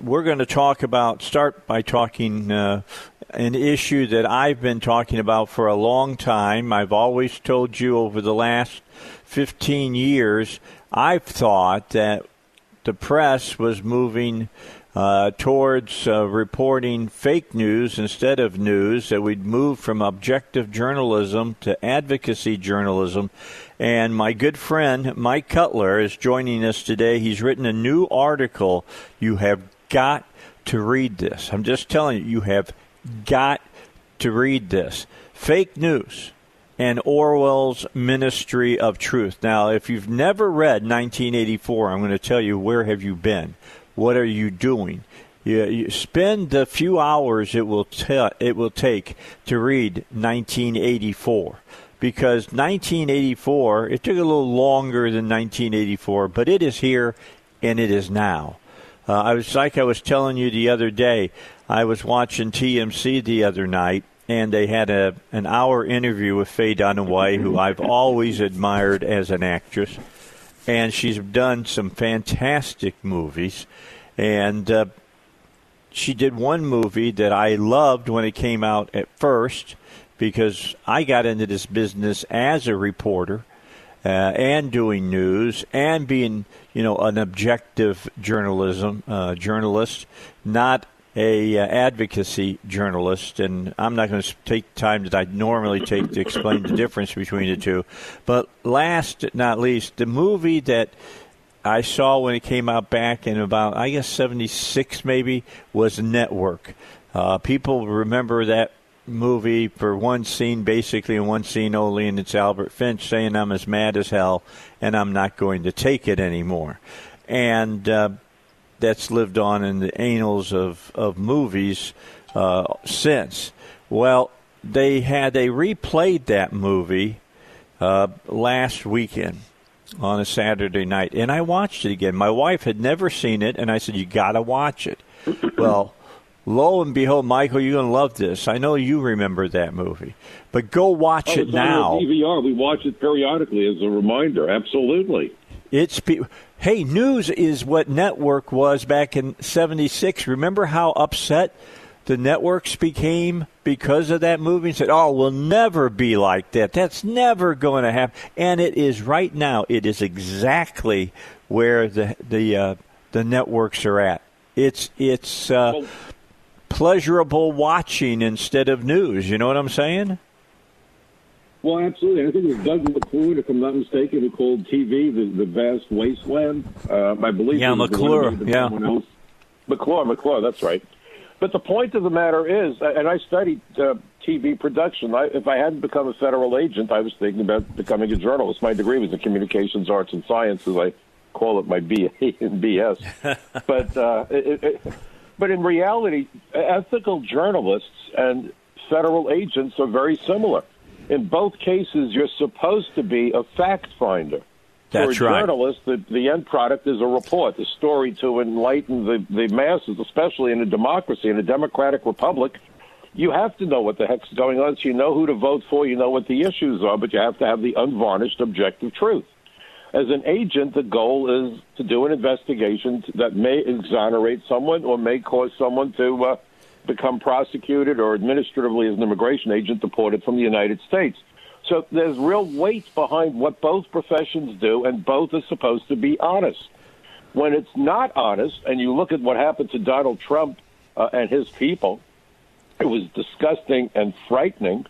We're going to talk about, start by talking uh, an issue that I've been talking about for a long time. I've always told you over the last 15 years, I've thought that the press was moving uh, towards uh, reporting fake news instead of news, that we'd move from objective journalism to advocacy journalism. And my good friend Mike Cutler is joining us today. He's written a new article. You have got to read this. I'm just telling you, you have got to read this. Fake news and Orwell's Ministry of Truth. Now, if you've never read 1984, I'm going to tell you where have you been? What are you doing? You, you spend the few hours it will it will take to read 1984 because 1984 it took a little longer than 1984, but it is here and it is now. Uh, I was like I was telling you the other day. I was watching TMC the other night, and they had a an hour interview with Faye Dunaway, who I've always admired as an actress, and she's done some fantastic movies, and uh, she did one movie that I loved when it came out at first because I got into this business as a reporter uh, and doing news and being, you know, an objective journalism uh, journalist, not a uh, advocacy journalist. And I'm not going to take time that I normally take to explain the difference between the two. But last but not least, the movie that I saw when it came out back in about, I guess, 76 maybe, was Network. Uh, people remember that movie for one scene, basically, and one scene only, and it's Albert Finch saying, I'm as mad as hell, and I'm not going to take it anymore. And uh, that's lived on in the annals of, of movies uh, since. Well, they had, they replayed that movie uh, last weekend on a Saturday night, and I watched it again. My wife had never seen it, and I said, You got to watch it. well, lo and behold, Michael, you're going to love this. I know you remember that movie, but go watch oh, it now. DVR, we watch it periodically as a reminder. Absolutely. It's hey, news is what network was back in '76. Remember how upset the networks became because of that movie? And said, "Oh, we'll never be like that. That's never going to happen." And it is right now. It is exactly where the the uh, the networks are at. It's it's. Uh, well, pleasurable watching instead of news. You know what I'm saying? Well, absolutely. I think it was Doug McClure, if I'm not mistaken, who called TV the, the vast wasteland. Uh, I believe. Yeah, McClure. Yeah. McClure, McClure. That's right. But the point of the matter is, and I studied uh, TV production. I, if I hadn't become a federal agent, I was thinking about becoming a journalist. My degree was in communications, arts, and sciences. I call it my BA and BS. but uh, it, it, but in reality, ethical journalists and federal agents are very similar. In both cases, you're supposed to be a fact finder. That's For a journalist, the, the end product is a report, a story to enlighten the, the masses, especially in a democracy, in a democratic republic. You have to know what the heck's going on, so you know who to vote for, you know what the issues are, but you have to have the unvarnished objective truth. As an agent, the goal is to do an investigation that may exonerate someone or may cause someone to uh, become prosecuted or administratively, as an immigration agent, deported from the United States. So there's real weight behind what both professions do, and both are supposed to be honest. When it's not honest, and you look at what happened to Donald Trump uh, and his people, it was disgusting and frightening.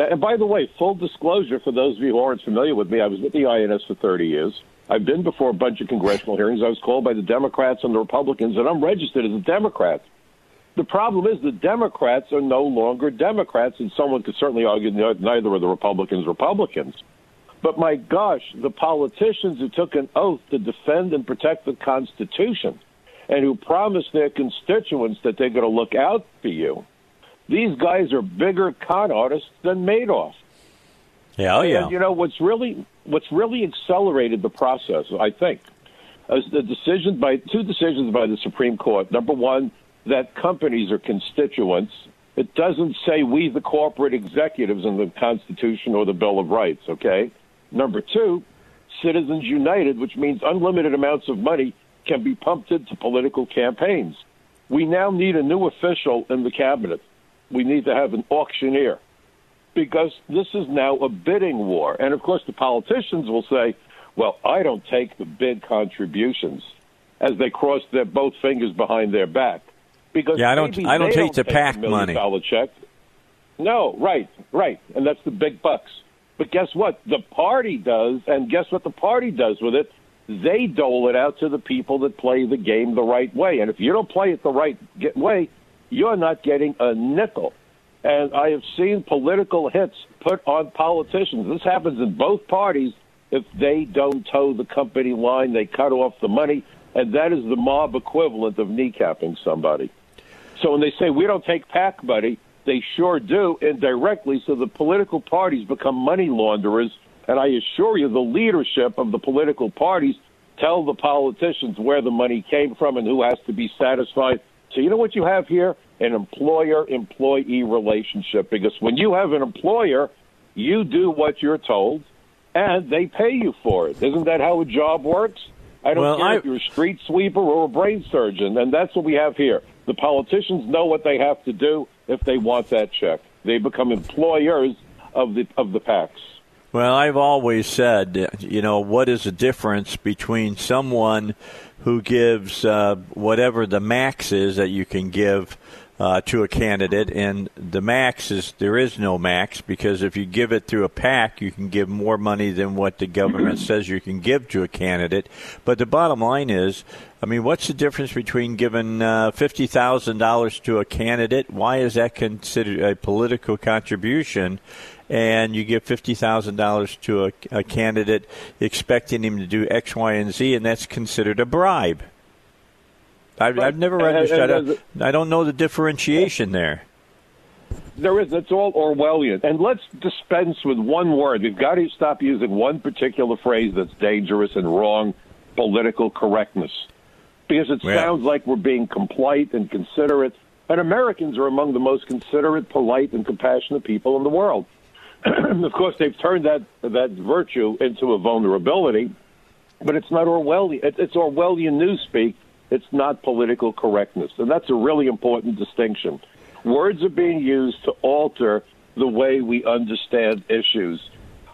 And by the way, full disclosure for those of you who aren't familiar with me, I was with the INS for 30 years. I've been before a bunch of congressional hearings. I was called by the Democrats and the Republicans, and I'm registered as a Democrat. The problem is the Democrats are no longer Democrats, and someone could certainly argue neither are the Republicans Republicans. But my gosh, the politicians who took an oath to defend and protect the Constitution and who promised their constituents that they're going to look out for you. These guys are bigger con artists than Madoff. Yeah, oh yeah. And, you know what's really what's really accelerated the process, I think, is the decision by two decisions by the Supreme Court. Number one, that companies are constituents. It doesn't say we, the corporate executives, in the Constitution or the Bill of Rights. Okay. Number two, Citizens United, which means unlimited amounts of money can be pumped into political campaigns. We now need a new official in the cabinet. We need to have an auctioneer because this is now a bidding war. And of course, the politicians will say, well, I don't take the bid contributions as they cross their both fingers behind their back. Because yeah, I don't. I don't take the PAC money. Dollar check. No, right, right, and that's the big bucks. But guess what? The party does, and guess what the party does with it? They dole it out to the people that play the game the right way. And if you don't play it the right way, you're not getting a nickel. And I have seen political hits put on politicians. This happens in both parties. If they don't toe the company line, they cut off the money. And that is the mob equivalent of kneecapping somebody. So when they say we don't take PAC money, they sure do indirectly. So the political parties become money launderers. And I assure you, the leadership of the political parties tell the politicians where the money came from and who has to be satisfied. So you know what you have here? An employer-employee relationship. Because when you have an employer, you do what you're told, and they pay you for it. Isn't that how a job works? I don't well, care I... if you're a street sweeper or a brain surgeon, and that's what we have here. The politicians know what they have to do if they want that check. They become employers of the of the PACs. Well, I've always said, you know, what is the difference between someone who gives uh, whatever the max is that you can give uh, to a candidate, and the max is there is no max because if you give it through a PAC, you can give more money than what the government says you can give to a candidate. But the bottom line is, I mean, what's the difference between giving uh, fifty thousand dollars to a candidate? Why is that considered a political contribution? And you give fifty thousand dollars to a, a candidate, expecting him to do X, Y, and Z, and that's considered a bribe. I've, I've never understood. And, and, I, I don't know the differentiation there. There is. It's all Orwellian. And let's dispense with one word. We've got to stop using one particular phrase that's dangerous and wrong political correctness. Because it yeah. sounds like we're being polite and considerate. And Americans are among the most considerate, polite, and compassionate people in the world. of course, they've turned that, that virtue into a vulnerability. But it's not Orwellian. It's Orwellian newspeak it's not political correctness. And that's a really important distinction. Words are being used to alter the way we understand issues.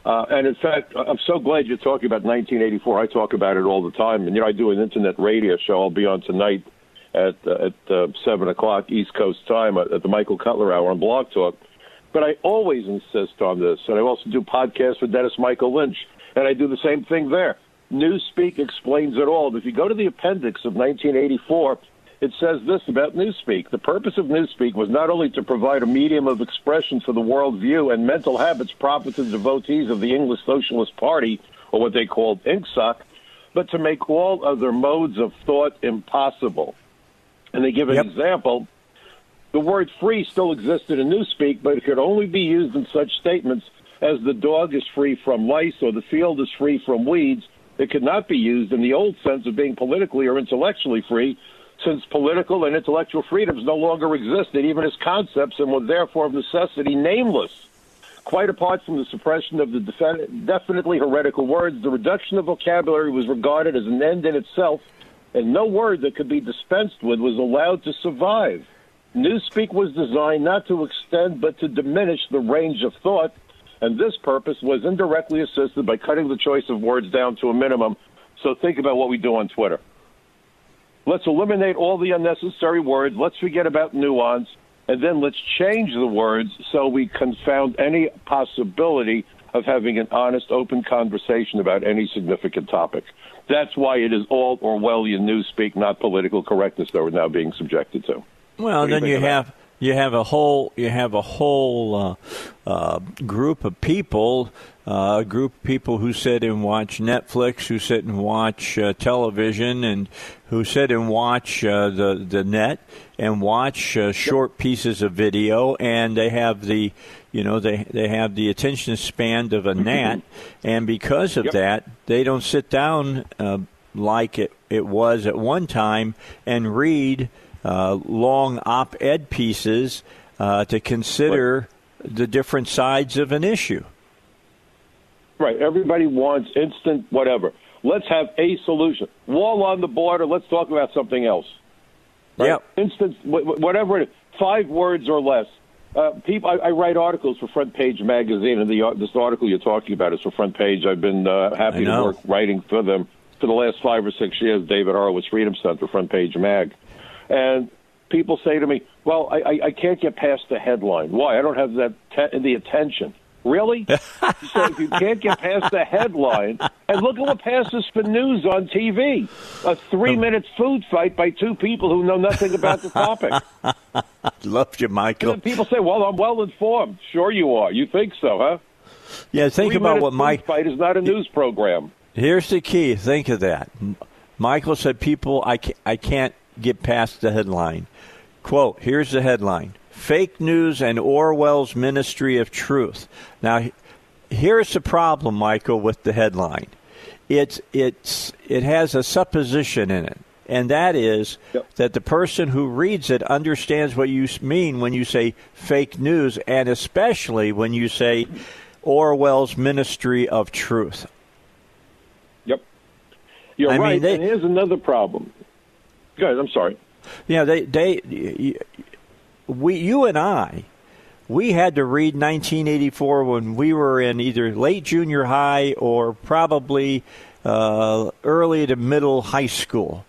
Uh, and in fact, I'm so glad you're talking about 1984. I talk about it all the time. And, you know, I do an internet radio show. I'll be on tonight at, uh, at uh, 7 o'clock East Coast time at the Michael Cutler Hour on Blog Talk. But I always insist on this. And I also do podcasts with Dennis Michael Lynch. And I do the same thing there. Newspeak explains it all. If you go to the appendix of 1984, it says this about Newspeak. The purpose of Newspeak was not only to provide a medium of expression for the world view and mental habits proper to the devotees of the English Socialist Party, or what they called Ingsoc, but to make all other modes of thought impossible. And they give an yep. example. The word free still existed in Newspeak, but it could only be used in such statements as the dog is free from lice or the field is free from weeds it could not be used in the old sense of being politically or intellectually free, since political and intellectual freedoms no longer existed, even as concepts, and were therefore of necessity nameless. Quite apart from the suppression of the definitely heretical words, the reduction of vocabulary was regarded as an end in itself, and no word that could be dispensed with was allowed to survive. Newspeak was designed not to extend but to diminish the range of thought and this purpose was indirectly assisted by cutting the choice of words down to a minimum. So think about what we do on Twitter. Let's eliminate all the unnecessary words. Let's forget about nuance. And then let's change the words so we confound any possibility of having an honest, open conversation about any significant topic. That's why it is all Orwellian newspeak, not political correctness that we're now being subjected to. Well, then you, you have You have a whole you have a whole uh, uh, group of people, uh, a group of people who sit and watch Netflix, who sit and watch uh, television, and who sit and watch uh, the the net and watch uh, short pieces of video, and they have the you know they they have the attention span of a gnat, and because of Yep. that, they don't sit down uh, like it it was at one time and read uh, long op-ed pieces uh, to consider the different sides of an issue. Right. Everybody wants instant whatever. Let's have a solution. Wall on the border. Let's talk about something else. Right? Yep. Instant, wh- wh- whatever it is. Five words or less. Uh, people, I, I write articles for Front Page Magazine, and the this article you're talking about is for Front Page. I've been uh, happy to work writing for them for the last five or six years. David Horowitz Freedom Center, Front Page Mag, and people say to me, "Well, I, I, I can't get past the headline. Why? I don't have that te- the attention." Really? so if you can't get past the headline, and look at what passes for news on TV a three minute food fight by two people who know nothing about the topic. Loved you, And Michael. people say, well, I'm well informed. Sure you are. You think so, huh? Yeah, think three about what food Mike. fight is not a news program. Here's the key. Think of that. Michael said, "People, I can't, I can't get past the headline." Quote: Here's the headline: Fake news and Orwell's Ministry of Truth. Now, here's the problem, Michael, with the headline. It's it's it has a supposition in it, and that is Yep. that the person who reads it understands what you mean when you say fake news, and especially when you say Orwell's Ministry of Truth. Yep. You're I mean, right. they- and here's another problem. Guys, I'm sorry. Yeah, they they we you and I we had to read 1984 when we were in either late junior high or probably uh, early to middle high school.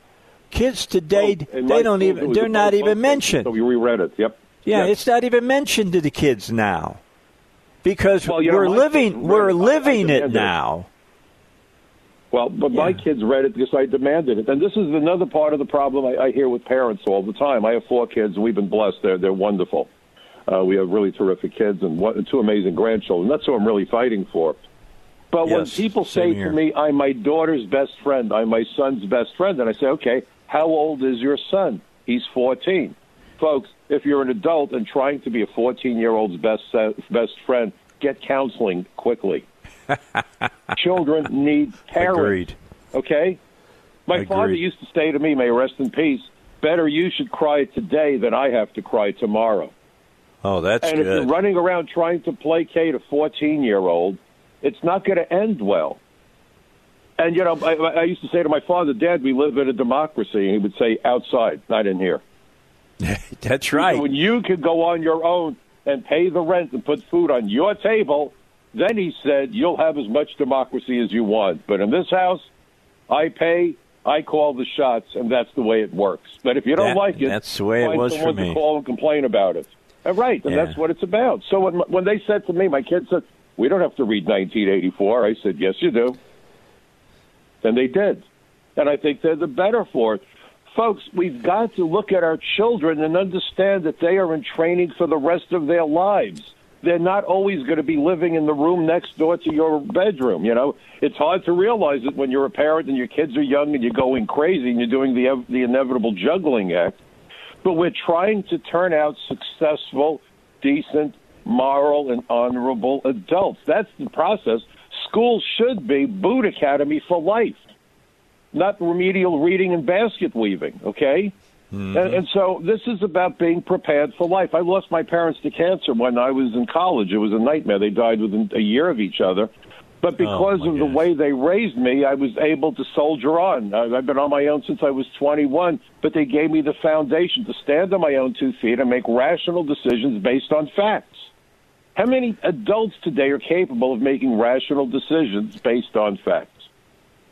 Kids today Oh, they don't even they're not even mentioned. So we reread it. Yep. Yeah, Yep. it's not even mentioned to the kids now because Well, we're my living we're it. I- I living it. now. Well, but my kids read it because I demanded it, and this is another part of the problem I, I hear with parents all the time. I have four kids, and we've been blessed; they're they're wonderful. Uh, we have really terrific kids and one, two amazing grandchildren. That's what I'm really fighting for. But when people say here. to me, "I'm my daughter's best friend," "I'm my son's best friend," and I say, "Okay, how old is your son?" He's 14. Folks, if you're an adult and trying to be a 14 year old's best best friend, get counseling quickly. Children need parents. Agreed. Okay? My Agreed. father used to say to me, may rest in peace, better you should cry today than I have to cry tomorrow. Oh, that's and if you're running around trying to placate a 14 year old, it's not going to end well. And, you know, I, I used to say to my father, Dad, we live in a democracy. And he would say, outside, not in here. that's right. When you can go on your own and pay the rent and put food on your table, then he said, you'll have as much democracy as you want. But in this house, I pay, I call the shots, and that's the way it works. But if you don't That- like it, that's the way it was for me. to call and complain about it. Uh, right, and Yeah. that's what it's about. So when when they said to me, my kids said, "We don't have to read 1984," I said, "Yes, you do." And they did, and I think they're the better for it. Folks, we've got to look at our children and understand that they are in training for the rest of their lives. They're not always going to be living in the room next door to your bedroom. You know, it's hard to realize it when you're a parent and your kids are young and you're going crazy and you're doing the the inevitable juggling act but we're trying to turn out successful, decent, moral, and honorable adults. That's the process. School should be boot academy for life, not remedial reading and basket weaving, okay? Mm-hmm. And, and so this is about being prepared for life. I lost my parents to cancer when I was in college. It was a nightmare. They died within a year of each other. But oh, because my of the way they raised me, I was able to soldier on. I've been on my own since I was 21, but they gave me the foundation to stand on my own two feet and make rational decisions based on facts. How many adults today are capable of making rational decisions based on facts?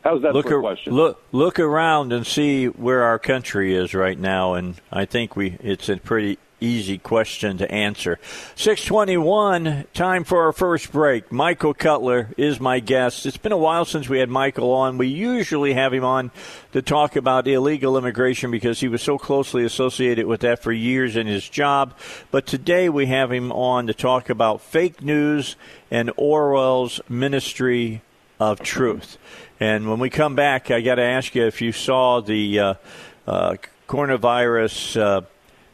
How's that look for a question? Look, look around and see where our country is right now, and I think we it's a pretty easy question to answer. 621, time for our first break. Michael Cutler is my guest. It's been a while since we had Michael on. We usually have him on to talk about illegal immigration because he was so closely associated with that for years in his job. But today we have him on to talk about fake news and Orwell's Ministry of Truth. And when we come back, I got to ask you if you saw the uh, uh, coronavirus uh,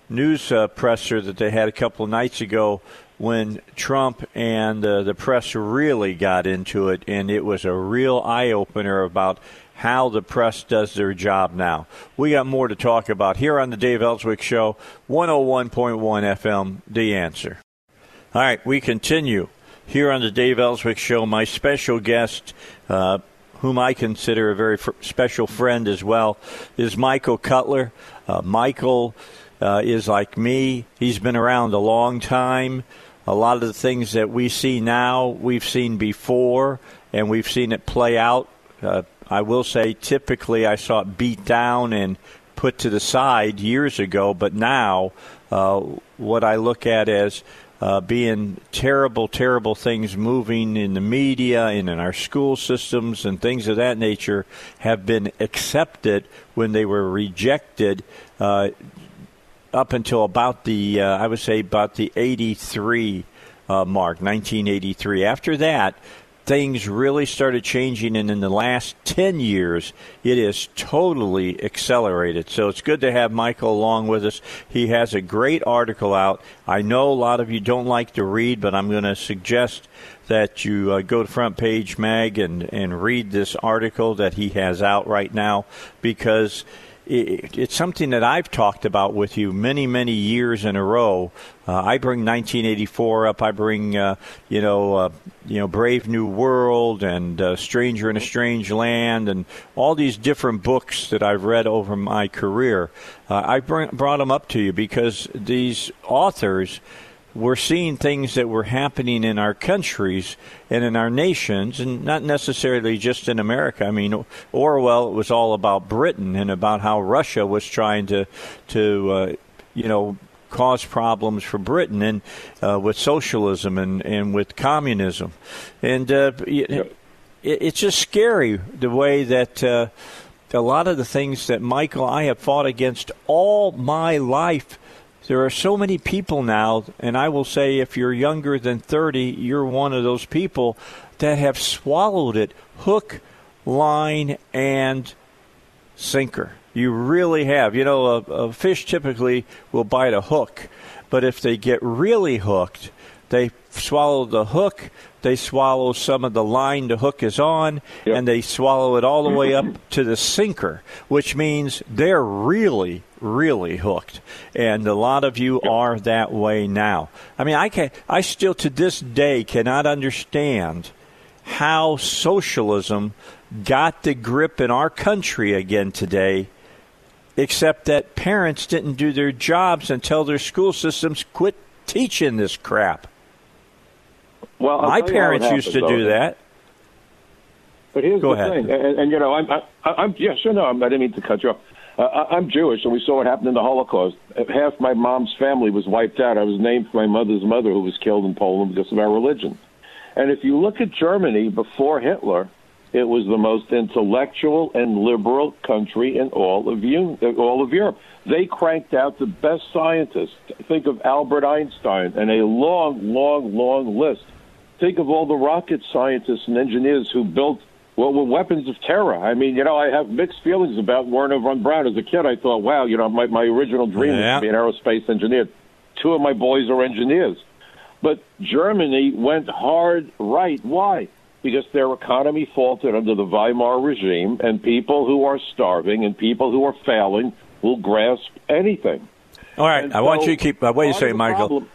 news uh, presser that they had a couple of nights ago when Trump and uh, the press really got into it, and it was a real eye opener about how the press does their job now. We got more to talk about here on the Dave Elswick Show, 101.1 FM, The Answer. All right, we continue here on the Dave Elswick Show. My special guest, uh, whom I consider a very special friend as well, is Michael Cutler. Uh, Michael uh, is like me. He's been around a long time. A lot of the things that we see now, we've seen before, and we've seen it play out. Uh, I will say, typically, I saw it beat down and put to the side years ago, but now, uh, what I look at as uh, being terrible, terrible things moving in the media and in our school systems and things of that nature have been accepted when they were rejected uh, up until about the, uh, I would say, about the 83 uh, mark, 1983. After that, things really started changing, and in the last 10 years, it has totally accelerated. So it's good to have Michael along with us. He has a great article out. I know a lot of you don't like to read, but I'm going to suggest that you uh, go to Front Page Mag and, and read this article that he has out right now because it's something that I've talked about with you many, many years in a row. Uh, I bring 1984 up. I bring, uh, you know, uh, you know, Brave New World and uh, Stranger in a Strange Land, and all these different books that I've read over my career. Uh, I bring, brought them up to you because these authors we're seeing things that were happening in our countries and in our nations, and not necessarily just in America. I mean, Orwell it was all about Britain and about how Russia was trying to to uh, you know cause problems for Britain and uh, with socialism and, and with communism, and uh, it, it's just scary the way that. Uh, a lot of the things that Michael I have fought against all my life there are so many people now, and I will say if you're younger than 30, you're one of those people that have swallowed it hook, line, and sinker. You really have. You know, a, a fish typically will bite a hook, but if they get really hooked, they swallow the hook, they swallow some of the line the hook is on, yep. and they swallow it all the way up to the sinker, which means they're really, really hooked. And a lot of you yep. are that way now. I mean, I can I still to this day cannot understand how socialism got the grip in our country again today except that parents didn't do their jobs until their school systems quit teaching this crap. Well, I'll my parents happened, used to though. do that. But here's Go the ahead. thing, and, and, you know, I'm, I, I'm yeah, sure, no, I didn't mean to cut you off. Uh, I'm Jewish, and we saw what happened in the Holocaust. Half my mom's family was wiped out. I was named for my mother's mother, who was killed in Poland because of our religion. And if you look at Germany before Hitler, it was the most intellectual and liberal country in all of you, all of Europe. They cranked out the best scientists. Think of Albert Einstein and a long, long, long list. Think of all the rocket scientists and engineers who built what were weapons of terror. I mean, you know, I have mixed feelings about Wernher von Braun. As a kid, I thought, wow, you know, my, my original dream yeah. was to be an aerospace engineer. Two of my boys are engineers. But Germany went hard right. Why? Because their economy faltered under the Weimar regime, and people who are starving and people who are failing will grasp anything. All right, And I want you to keep. Uh, wait a second, Michael. problem-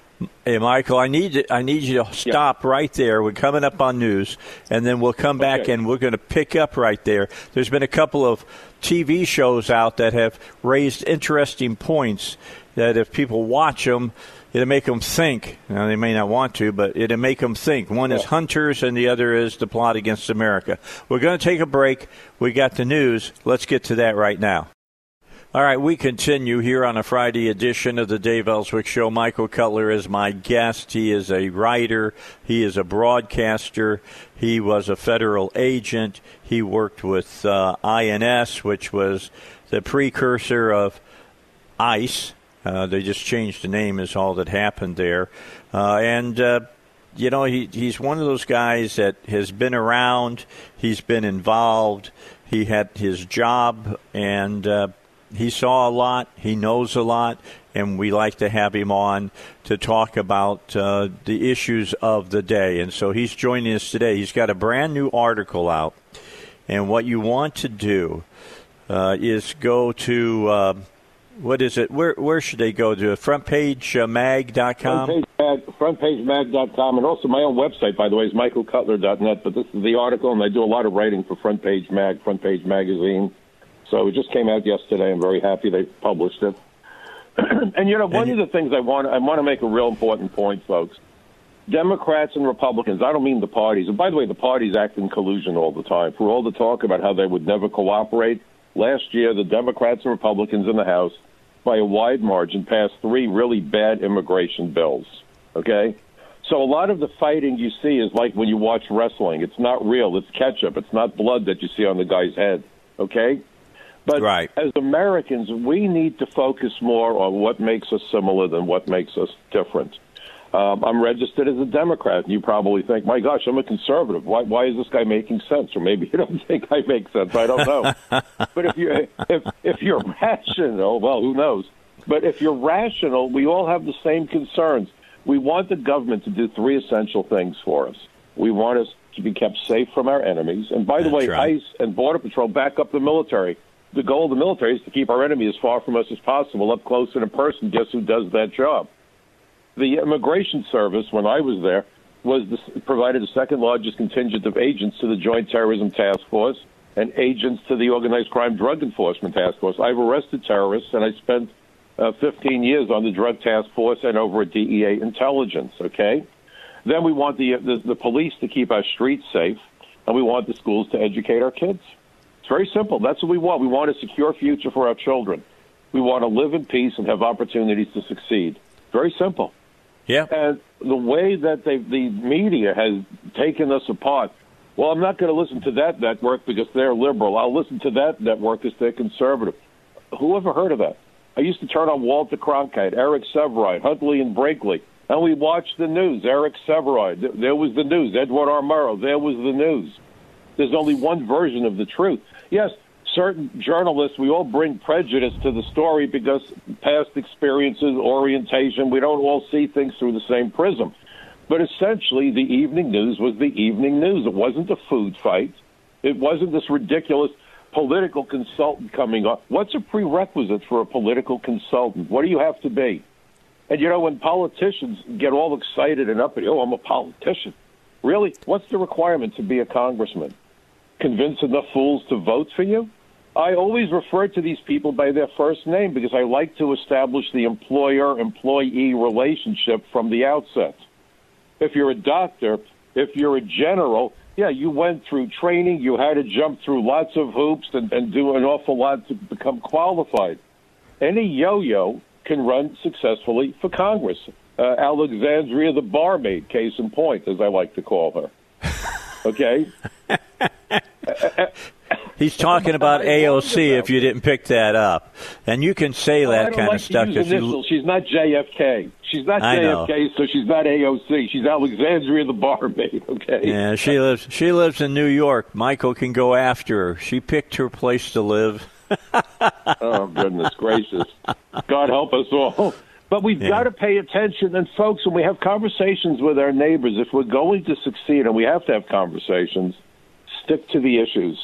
Hey, Michael, I need I need you to stop yeah. right there. We're coming up on news, and then we'll come back okay. and we're going to pick up right there. There's been a couple of TV shows out that have raised interesting points that if people watch them, it'll make them think. Now, they may not want to, but it'll make them think. One yeah. is Hunters, and the other is the plot against America. We're going to take a break. We got the news. Let's get to that right now. All right, we continue here on a Friday edition of the Dave Elswick Show. Michael Cutler is my guest. He is a writer, he is a broadcaster, he was a federal agent, he worked with uh, INS, which was the precursor of ICE. Uh, they just changed the name, is all that happened there. Uh, and uh, you know, he, he's one of those guys that has been around, he's been involved, he had his job, and uh, he saw a lot, he knows a lot, and we like to have him on to talk about uh, the issues of the day. And so he's joining us today. He's got a brand new article out, and what you want to do uh, is go to. Uh, what is it? Where where should they go to? Frontpagemag.com? Frontpage mag, frontpagemag.com, and also my own website, by the way, is michaelcutler.net. But this is the article, and I do a lot of writing for Front Page Mag, Front Page Magazine. So it just came out yesterday. I'm very happy they published it. and you know, one of the things I want I want to make a real important point, folks. Democrats and Republicans, I don't mean the parties. And by the way, the parties act in collusion all the time. For all the talk about how they would never cooperate, last year the Democrats and Republicans in the House, by a wide margin, passed three really bad immigration bills. Okay? So a lot of the fighting you see is like when you watch wrestling. It's not real. It's ketchup. It's not blood that you see on the guy's head. Okay? But right. as Americans, we need to focus more on what makes us similar than what makes us different. Um, I'm registered as a Democrat, and you probably think, "My gosh, I'm a conservative. Why, why is this guy making sense?" Or maybe you don't think I make sense. I don't know. but if you if if you're rational, well, who knows? But if you're rational, we all have the same concerns. We want the government to do three essential things for us. We want us to be kept safe from our enemies, and by the That's way, right. ICE and Border Patrol back up the military the goal of the military is to keep our enemy as far from us as possible, up close and in person. Guess who does that job? The Immigration Service, when I was there, was the, provided the second largest contingent of agents to the Joint Terrorism Task Force and agents to the Organized Crime Drug Enforcement Task Force. I've arrested terrorists, and I spent uh, 15 years on the Drug Task Force and over at DEA Intelligence. Okay, then we want the, the the police to keep our streets safe, and we want the schools to educate our kids. It's very simple. That's what we want. We want a secure future for our children. We want to live in peace and have opportunities to succeed. Very simple. Yeah. And the way that they, the media has taken us apart. Well, I'm not going to listen to that network because they're liberal. I'll listen to that network because they're conservative. Who ever heard of that? I used to turn on Walter Cronkite, Eric Sevareid, Huntley and Brinkley, and we watched the news. Eric Sevareid, there was the news. Edward R. Murrow, there was the news. There's only one version of the truth yes, certain journalists, we all bring prejudice to the story because past experiences, orientation, we don't all see things through the same prism. But essentially, the evening news was the evening news. It wasn't a food fight. It wasn't this ridiculous political consultant coming up. What's a prerequisite for a political consultant? What do you have to be? And you know, when politicians get all excited and uppity, oh, I'm a politician. Really? What's the requirement to be a congressman? Convince enough fools to vote for you? I always refer to these people by their first name because I like to establish the employer employee relationship from the outset. If you're a doctor, if you're a general, yeah, you went through training, you had to jump through lots of hoops and, and do an awful lot to become qualified. Any yo yo can run successfully for Congress. Uh, Alexandria the barmaid, case in point, as I like to call her. Okay? He's talking about AOC. If you didn't pick that up, and you can say well, that kind like of stuff. You... She's not JFK. She's not I JFK, know. so she's not AOC. She's Alexandria the barmaid. Okay. Yeah, she lives. She lives in New York. Michael can go after her. She picked her place to live. oh goodness gracious! God help us all. But we've yeah. got to pay attention. And folks, when we have conversations with our neighbors, if we're going to succeed, and we have to have conversations, stick to the issues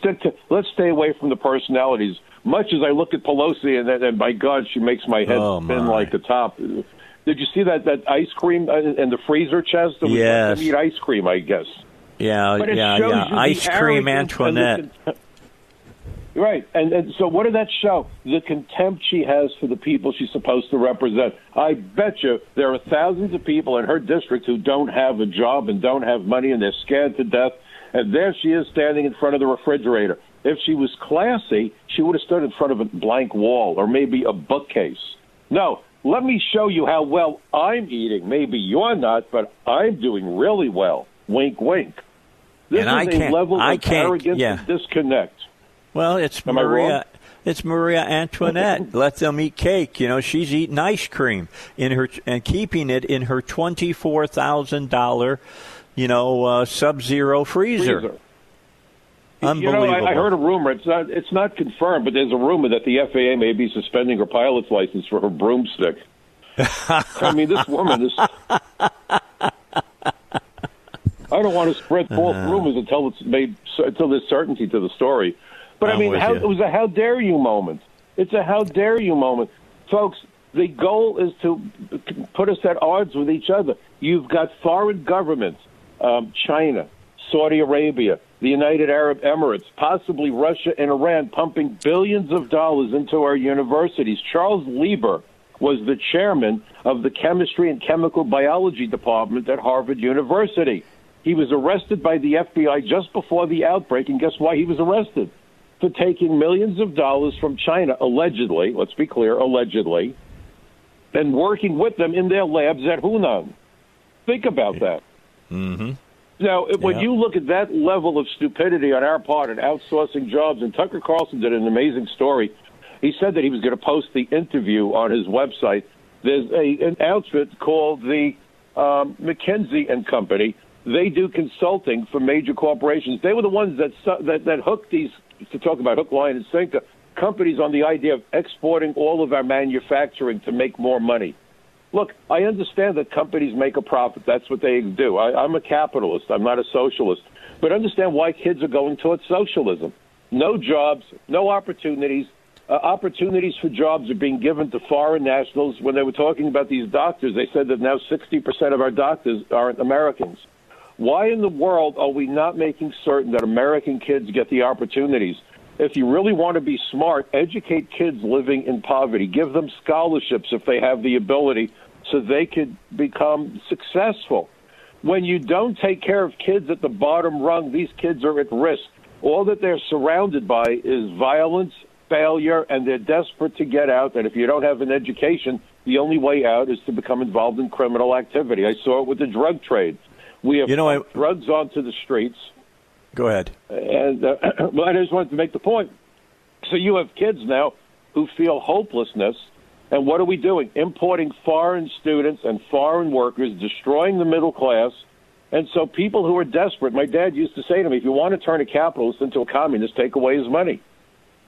stick to let's stay away from the personalities. Much as I look at Pelosi and, and my God, she makes my head Oh, spin my. like the top. Did you see that that ice cream in the freezer chest? Was Yes. to eat ice cream, I guess. Yeah, yeah, yeah. Ice cream and Antoinette. Right, and, and so what did that show? The contempt she has for the people she's supposed to represent. I bet you there are thousands of people in her district who don't have a job and don't have money, and they're scared to death. And there she is standing in front of the refrigerator. If she was classy, she would have stood in front of a blank wall or maybe a bookcase. No, let me show you how well I'm eating. Maybe you're not, but I'm doing really well. Wink, wink. This And is I a can't- level I of can't- arrogance yeah. and disconnect. Well, it's Am Maria. It's Maria Antoinette. Let them eat cake. You know, she's eating ice cream in her and keeping it in her twenty-four thousand dollar, you know, uh, sub-zero freezer. Freezer. Unbelievable. You know, I, I heard a rumor. It's not. It's not confirmed, but there's a rumor that the FAA may be suspending her pilot's license for her broomstick. I mean, this woman is. I don't want to spread false Uh-huh. rumors until it's made until there's certainty to the story. But I I'm mean, how, it was a how dare you moment. It's a how dare you moment, folks. The goal is to put us at odds with each other. You've got foreign governments, um, China, Saudi Arabia, the United Arab Emirates, possibly Russia and Iran, pumping billions of dollars into our universities. Charles Lieber was the chairman of the chemistry and chemical biology department at Harvard University. He was arrested by the FBI just before the outbreak, and guess why he was arrested? For taking millions of dollars from China, allegedly, let's be clear, allegedly, and working with them in their labs at Hunan. Think about that. Mm-hmm. Now, if- when you look at that level of stupidity on our part in outsourcing jobs, and Tucker Carlson did an amazing story. He said that he was going to post the interview on his website. There's a, an outfit called the um, McKinsey and Company. They do consulting for major corporations. They were the ones that su- that, that hooked these to talk about hook, line, and sinker companies on the idea of exporting all of our manufacturing to make more money. Look, I understand that companies make a profit. That's what they do. I, I'm a capitalist. I'm not a socialist. But understand why kids are going towards socialism. No jobs, no opportunities. Uh, opportunities for jobs are being given to foreign nationals. When they were talking about these doctors, they said that now 60% of our doctors aren't Americans. Why in the world are we not making certain that American kids get the opportunities? If you really want to be smart, educate kids living in poverty. Give them scholarships if they have the ability so they could become successful. When you don't take care of kids at the bottom rung, these kids are at risk. All that they're surrounded by is violence, failure, and they're desperate to get out. And if you don't have an education, the only way out is to become involved in criminal activity. I saw it with the drug trade. We have You know, I- drugs onto the streets. Go ahead. And uh, well, I just wanted to make the point. So you have kids now who feel hopelessness, and what are we doing? Importing foreign students and foreign workers, destroying the middle class. And so people who are desperate, my dad used to say to me, if you want to turn a capitalist into a communist, take away his money.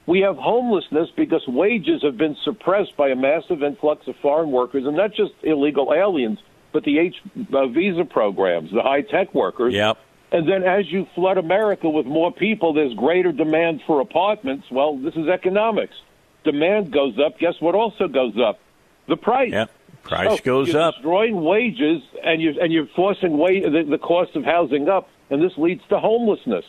We have homelessness because wages have been suppressed by a massive influx of foreign workers, and not just illegal aliens, but the H uh, visa programs, the high tech workers. Yep. And then as you flood America with more people, there's greater demand for apartments. Well, this is economics. Demand goes up. Guess what also goes up? The price. Yep. Price So goes you're up. Destroying wages, and you're and you're forcing wa- the, the cost of housing up, and this leads to homelessness.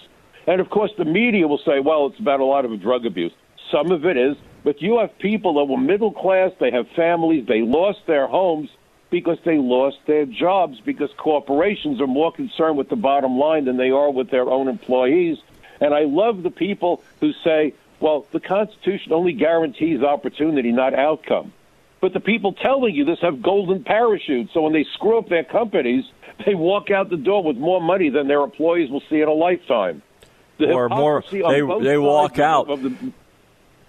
And of course, the media will say, "Well, it's about a lot of drug abuse." Some of it is, but you have people that were middle class. They have families. They lost their homes because they lost their jobs because corporations are more concerned with the bottom line than they are with their own employees. And I love the people who say, "Well, the Constitution only guarantees opportunity, not outcome." But the people telling you this have golden parachutes. So when they screw up their companies, they walk out the door with more money than their employees will see in a lifetime. The Or more- they- they walk out. Of the,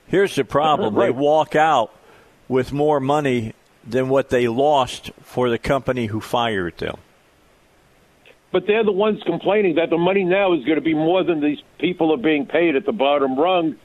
Here's the problem: they walk out with more money than what they lost for the company who fired them. but they're the ones complaining that the money now is going to be more than these people are being paid at the bottom rung.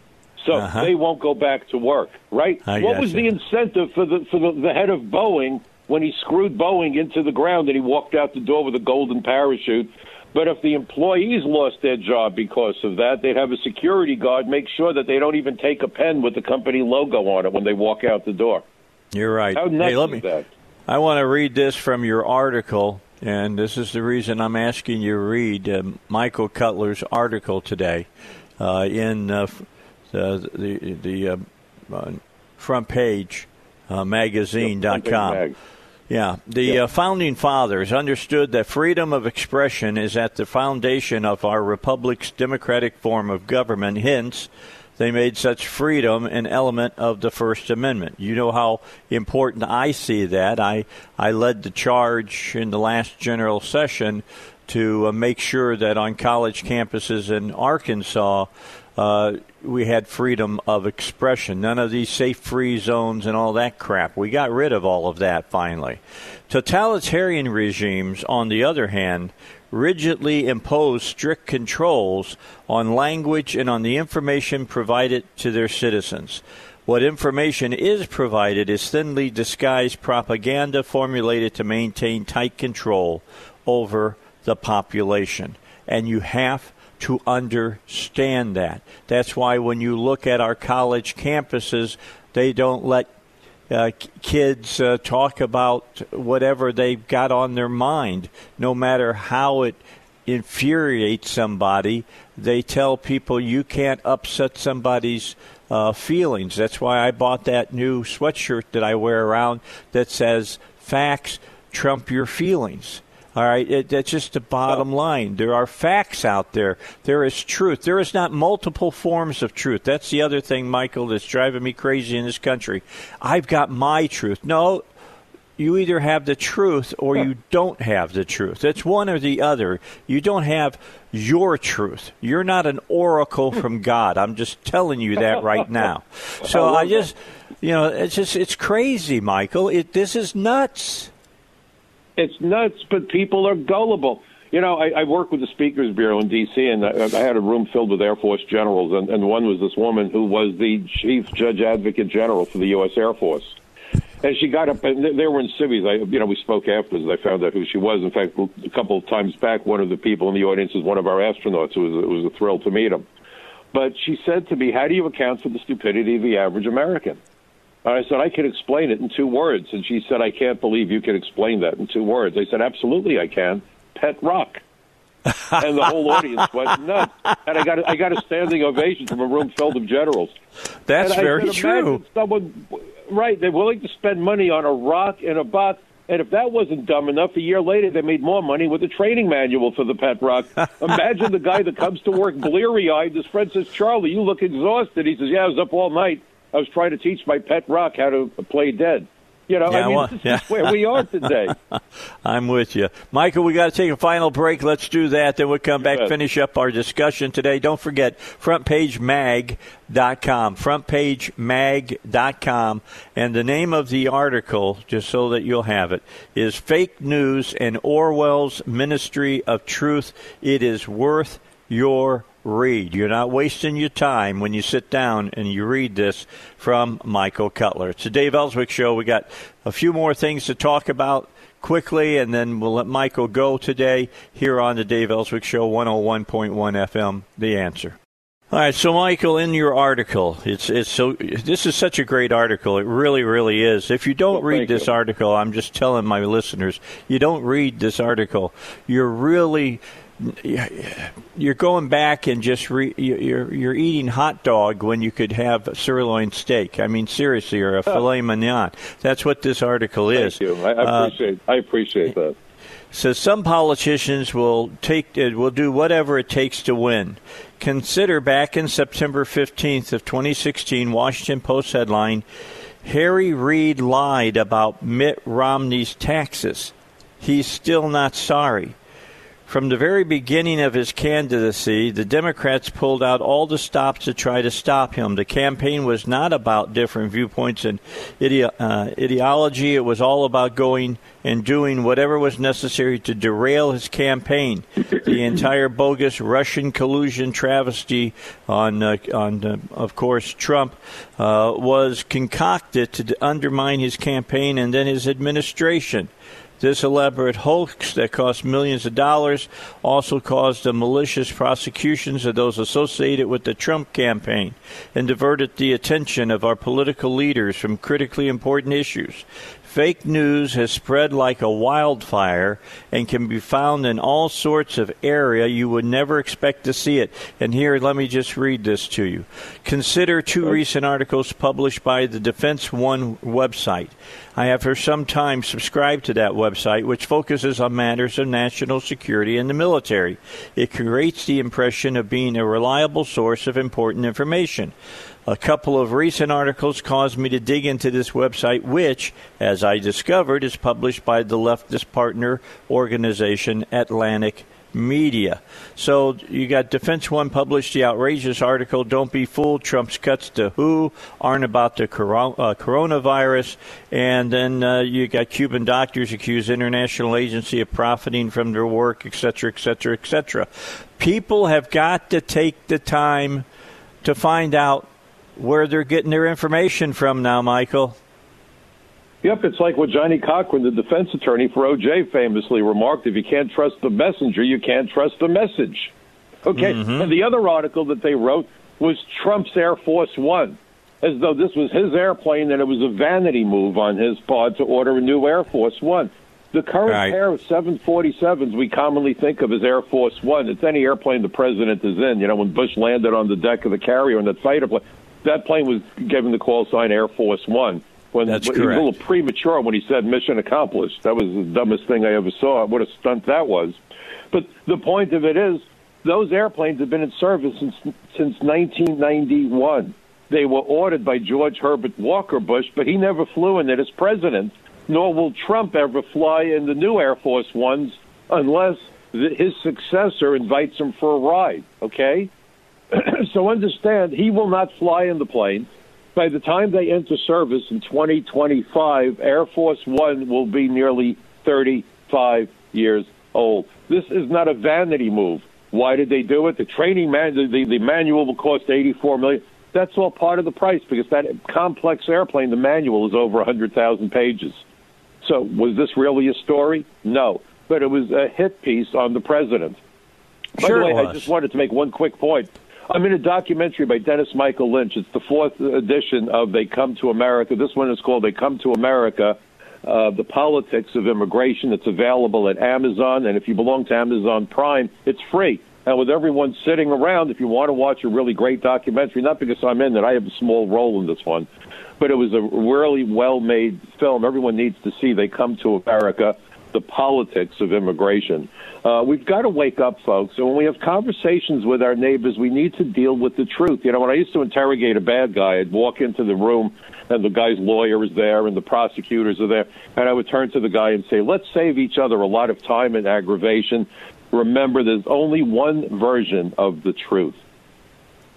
So Uh-huh. they won't go back to work, right? I what was gotcha. the incentive for the for the, the head of Boeing when he screwed Boeing into the ground and he walked out the door with a golden parachute? But if the employees lost their job because of that, they'd have a security guard make sure that they don't even take a pen with the company logo on it when they walk out the door. You're right. How nuts hey, let me. that? I want to read this from your article, and this is the reason I'm asking you to read uh, Michael Cutler's article today uh, in uh, the the, the uh, uh, front page uh, magazine.com. Mag. Yeah, the uh, founding fathers understood that freedom of expression is at the foundation of our republic's democratic form of government. Hence, they made such freedom an element of the First Amendment. You know how important I see that. I I led the charge in the last general session to uh, make sure that on college campuses in Arkansas. Uh, we had freedom of expression. None of these safe free zones and all that crap. We got rid of all of that finally. Totalitarian regimes, on the other hand, rigidly impose strict controls on language and on the information provided to their citizens. What information is provided is thinly disguised propaganda formulated to maintain tight control over the population. And you have to understand that. That's why when you look at our college campuses, they don't let uh, kids uh, talk about whatever they've got on their mind, no matter how it infuriates somebody. They tell people you can't upset somebody's uh, feelings. That's why I bought that new sweatshirt that I wear around that says "Facts trump your feelings." All right, it, that's just the bottom line. There are facts out there. There is truth. There is not multiple forms of truth. That's the other thing, Michael, that's driving me crazy in this country. I've got my truth. No, you either have the truth or you don't have the truth. It's one or the other. You don't have your truth. You're not an oracle from God. I'm just telling you that right now. So I just, you know, it's just it's crazy, Michael. It this is nuts. It's nuts, but people are gullible. You know, I, I work with the Speakers Bureau in D.C., and I, I had a room filled with Air Force generals, and, and one was this woman who was the chief judge advocate general for the U.S. Air Force. And she got up, and they were in civies. I, you know, we spoke afterwards. I found out who she was. In fact, a couple of times back, one of the people in the audience is one of our astronauts. It was, it was a thrill to meet him. But she said to me, "How do you account for the stupidity of the average American?" I said, I can explain it in two words. And she said, I can't believe you can explain that in two words. I said, absolutely I can. Pet rock. and the whole audience went nuts. And I got I got a standing ovation from a room filled of generals. That's and very said, true. Someone, right? They're willing to spend money on a rock and a box. And if that wasn't dumb enough, a year later they made more money with a training manual for the pet rock. Imagine the guy that comes to work bleary eyed. His friend says, "Charlie, you look exhausted." He says, "Yeah, I was up all night." I was trying to teach my pet rock how to play dead. You know, Yeah, I mean, well, this yeah. is where we are today. I'm with you. Michael, we got to take a final break. Let's do that. Then we'll come back, bet. finish up our discussion today. Don't forget, frontpagemag.com. Frontpagemag.com. And the name of the article, just so that you'll have it, is Fake News and Orwell's Ministry of Truth. It is worth your read. You're not wasting your time when you sit down and you read this from Michael Cutler. It's the Dave Elswick Show. We got a few more things to talk about quickly, and then we'll let Michael go today here on the Dave Elswick Show, 101.1 FM, The Answer. All right, so Michael, in your article, it's it's so this is such a great article. It really, really is. If you don't Well, read this you. article, I'm just telling my listeners, you don't read this article, you're really you're going back and just re, you're you're eating hot dog when you could have sirloin steak. I mean, seriously, or a filet mignon. That's what this article is. Thank you. I, I Uh, appreciate. I appreciate that. So some politicians will take uh, will do whatever it takes to win. Consider back in September 15th of 2016, Washington Post headline: Harry Reid lied about Mitt Romney's taxes. He's still not sorry. From the very beginning of his candidacy, the Democrats pulled out all the stops to try to stop him. The campaign was not about different viewpoints and ide- uh, ideology. It was all about going and doing whatever was necessary to derail his campaign. The entire bogus Russian collusion travesty on, uh, on uh, of course, Trump uh, was concocted to undermine his campaign and then his administration. This elaborate hoax that cost millions of dollars also caused the malicious prosecutions of those associated with the Trump campaign and diverted the attention of our political leaders from critically important issues. Fake news has spread like a wildfire and can be found in all sorts of area you would never expect to see it. And here, let me just read this to you. Consider two recent articles published by the Defense One website. I have for some time subscribed to that website, which focuses on matters of national security and the military. It creates the impression of being a reliable source of important information. A couple of recent articles caused me to dig into this website, which, as I discovered, is published by the leftist partner organization Atlantic Media. So you got Defense One published the outrageous article, Don't Be Fooled, Trump's Cuts to WHO aren't about the uh, coronavirus. And then uh, you got Cuban doctors accuse international agency of profiting from their work, et cetera, et cetera, et cetera. People have got to take the time to find out where they're getting their information from now, Michael. Yep, it's like what Johnnie Cochran, the defense attorney for OJ, famously remarked if you can't trust the messenger, you can't trust the message. Okay, mm-hmm. and the other article that they wrote was Trump's Air Force One, as though this was his airplane and it was a vanity move on his part to order a new Air Force One. The current right. pair of 747s we commonly think of as Air Force One. It's any airplane the president is in. You know, when Bush landed on the deck of the carrier in that fighter plane, that plane was given the call sign Air Force One. When, That's when correct. He was a little premature when he said mission accomplished. That was the dumbest thing I ever saw. What a stunt that was. But the point of it is, those airplanes have been in service since since 1991. They were ordered by George Herbert Walker Bush, but he never flew in it as president. Nor will Trump ever fly in the new Air Force Ones unless his successor invites him for a ride. Okay, so understand, he will not fly in the plane. By the time they enter service in 2025, Air Force One will be nearly 35 years old. This is not a vanity move. Why did they do it? The training man, the, the, manual will cost 84 million. That's all part of the price because that complex airplane, the manual is over 100,000 pages. So was this really a story? No, but it was a hit piece on the president. By sure the way, I just wanted to make one quick point. I'm in a documentary by Dennis Michael Lynch. It's the fourth edition of They Come to America. This one is called They Come to America uh, The Politics of Immigration. It's available at Amazon, and if you belong to Amazon Prime, it's free. And with everyone sitting around, if you want to watch a really great documentary, not because I'm in it, I have a small role in this one, but it was a really well made film. Everyone needs to see They Come to America the politics of immigration. Uh, we've got to wake up, folks. And when we have conversations with our neighbors, we need to deal with the truth. You know, when I used to interrogate a bad guy, I'd walk into the room and the guy's lawyer is there and the prosecutors are there. And I would turn to the guy and say, let's save each other a lot of time and aggravation. Remember, there's only one version of the truth.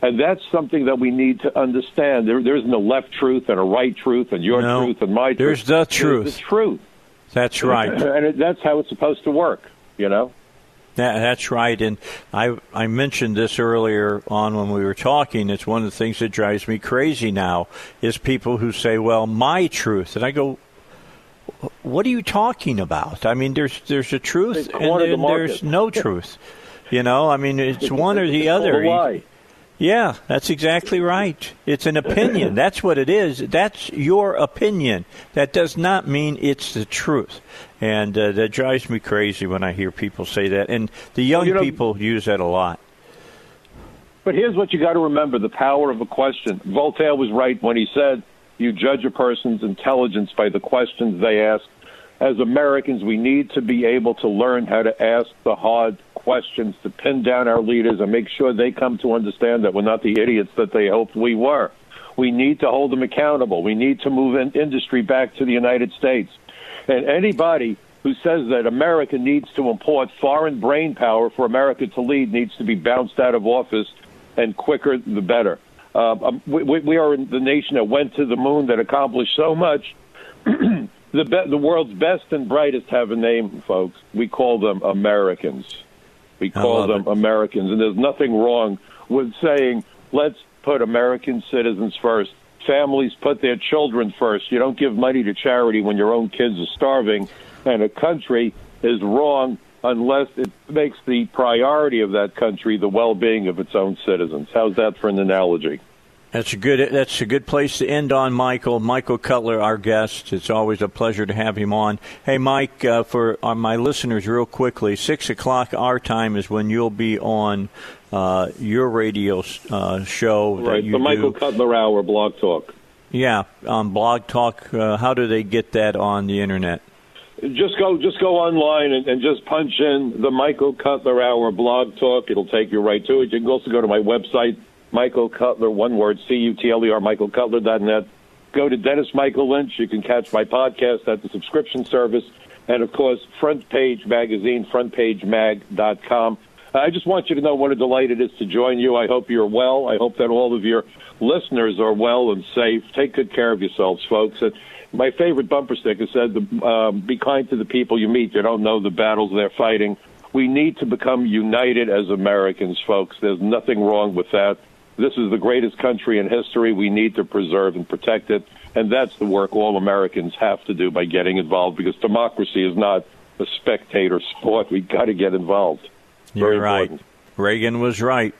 And that's something that we need to understand. There, there isn't a left truth and a right truth and your no, truth and my truth. There's the truth. There's the truth. That's right. And it, that's how it's supposed to work, you know? Yeah, that's right. And I I mentioned this earlier on when we were talking. It's one of the things that drives me crazy now is people who say, "Well, my truth," and I go, "What are you talking about?" I mean, there's there's a truth and then the there's no truth. You know, I mean, it's one or the other. Why? Yeah, that's exactly right. It's an opinion. That's what it is. That's your opinion. That does not mean it's the truth. And uh, that drives me crazy when I hear people say that. And the young well, you know, people use that a lot. But here's what you got to remember the power of a question. Voltaire was right when he said, You judge a person's intelligence by the questions they ask. As Americans, we need to be able to learn how to ask the hard questions to pin down our leaders and make sure they come to understand that we're not the idiots that they hoped we were. We need to hold them accountable. We need to move in industry back to the United States. And anybody who says that America needs to import foreign brain power for America to lead needs to be bounced out of office, and quicker the better. Uh, um, we, we are the nation that went to the moon, that accomplished so much. the, be- the world's best and brightest have a name, folks. We call them Americans. We call them it. Americans, and there's nothing wrong with saying let's put American citizens first families put their children first. You don't give money to charity when your own kids are starving, and a country is wrong unless it makes the priority of that country the well-being of its own citizens. How's that for an analogy? That's a good. That's a good place to end on, Michael. Michael Cutler, our guest. It's always a pleasure to have him on. Hey, Mike, uh, for uh, my listeners, real quickly, six o'clock our time is when you'll be on uh, your radio uh, show. Right, the Michael do. Cutler Hour Blog Talk. Yeah, on Blog Talk. Uh, how do they get that on the internet? Just go, just go online and, and, just punch in the Michael Cutler Hour Blog Talk. It'll take you right to it. You can also go to my website, Michael Cutler, one word, C U T L E R, Michael michaelcutler.net. Go to Dennis Michael Lynch. You can catch my podcast at the subscription service. And of course, Front Page Magazine, frontpagemag.com. I just want you to know what a delight it is to join you. I hope you're well. I hope that all of your listeners are well and safe. Take good care of yourselves, folks. And my favorite bumper sticker said, um, "Be kind to the people you meet. You don't know the battles they're fighting." We need to become united as Americans, folks. There's nothing wrong with that. This is the greatest country in history. We need to preserve and protect it. And that's the work all Americans have to do by getting involved because democracy is not a spectator sport. We've got to get involved. You're right. important. Reagan was right.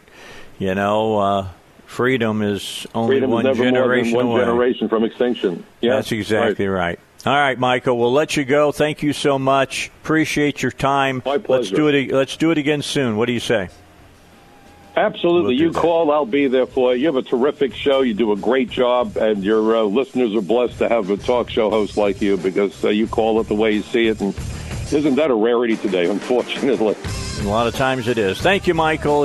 You know, uh, freedom is only Freedom one is generation one away. generation from extinction. Yeah, That's exactly right. All right, Michael. We'll let you go. Thank you so much. Appreciate your time. My pleasure. Let's do it. Let's do it again soon. What do you say? Absolutely. You call, I'll be there for you. You have a terrific show. You do a great job, and your uh, listeners are blessed to have a talk show host like you because uh, you call it the way you see it. And isn't that a rarity today, unfortunately? A lot of times it is. Thank you, Michael.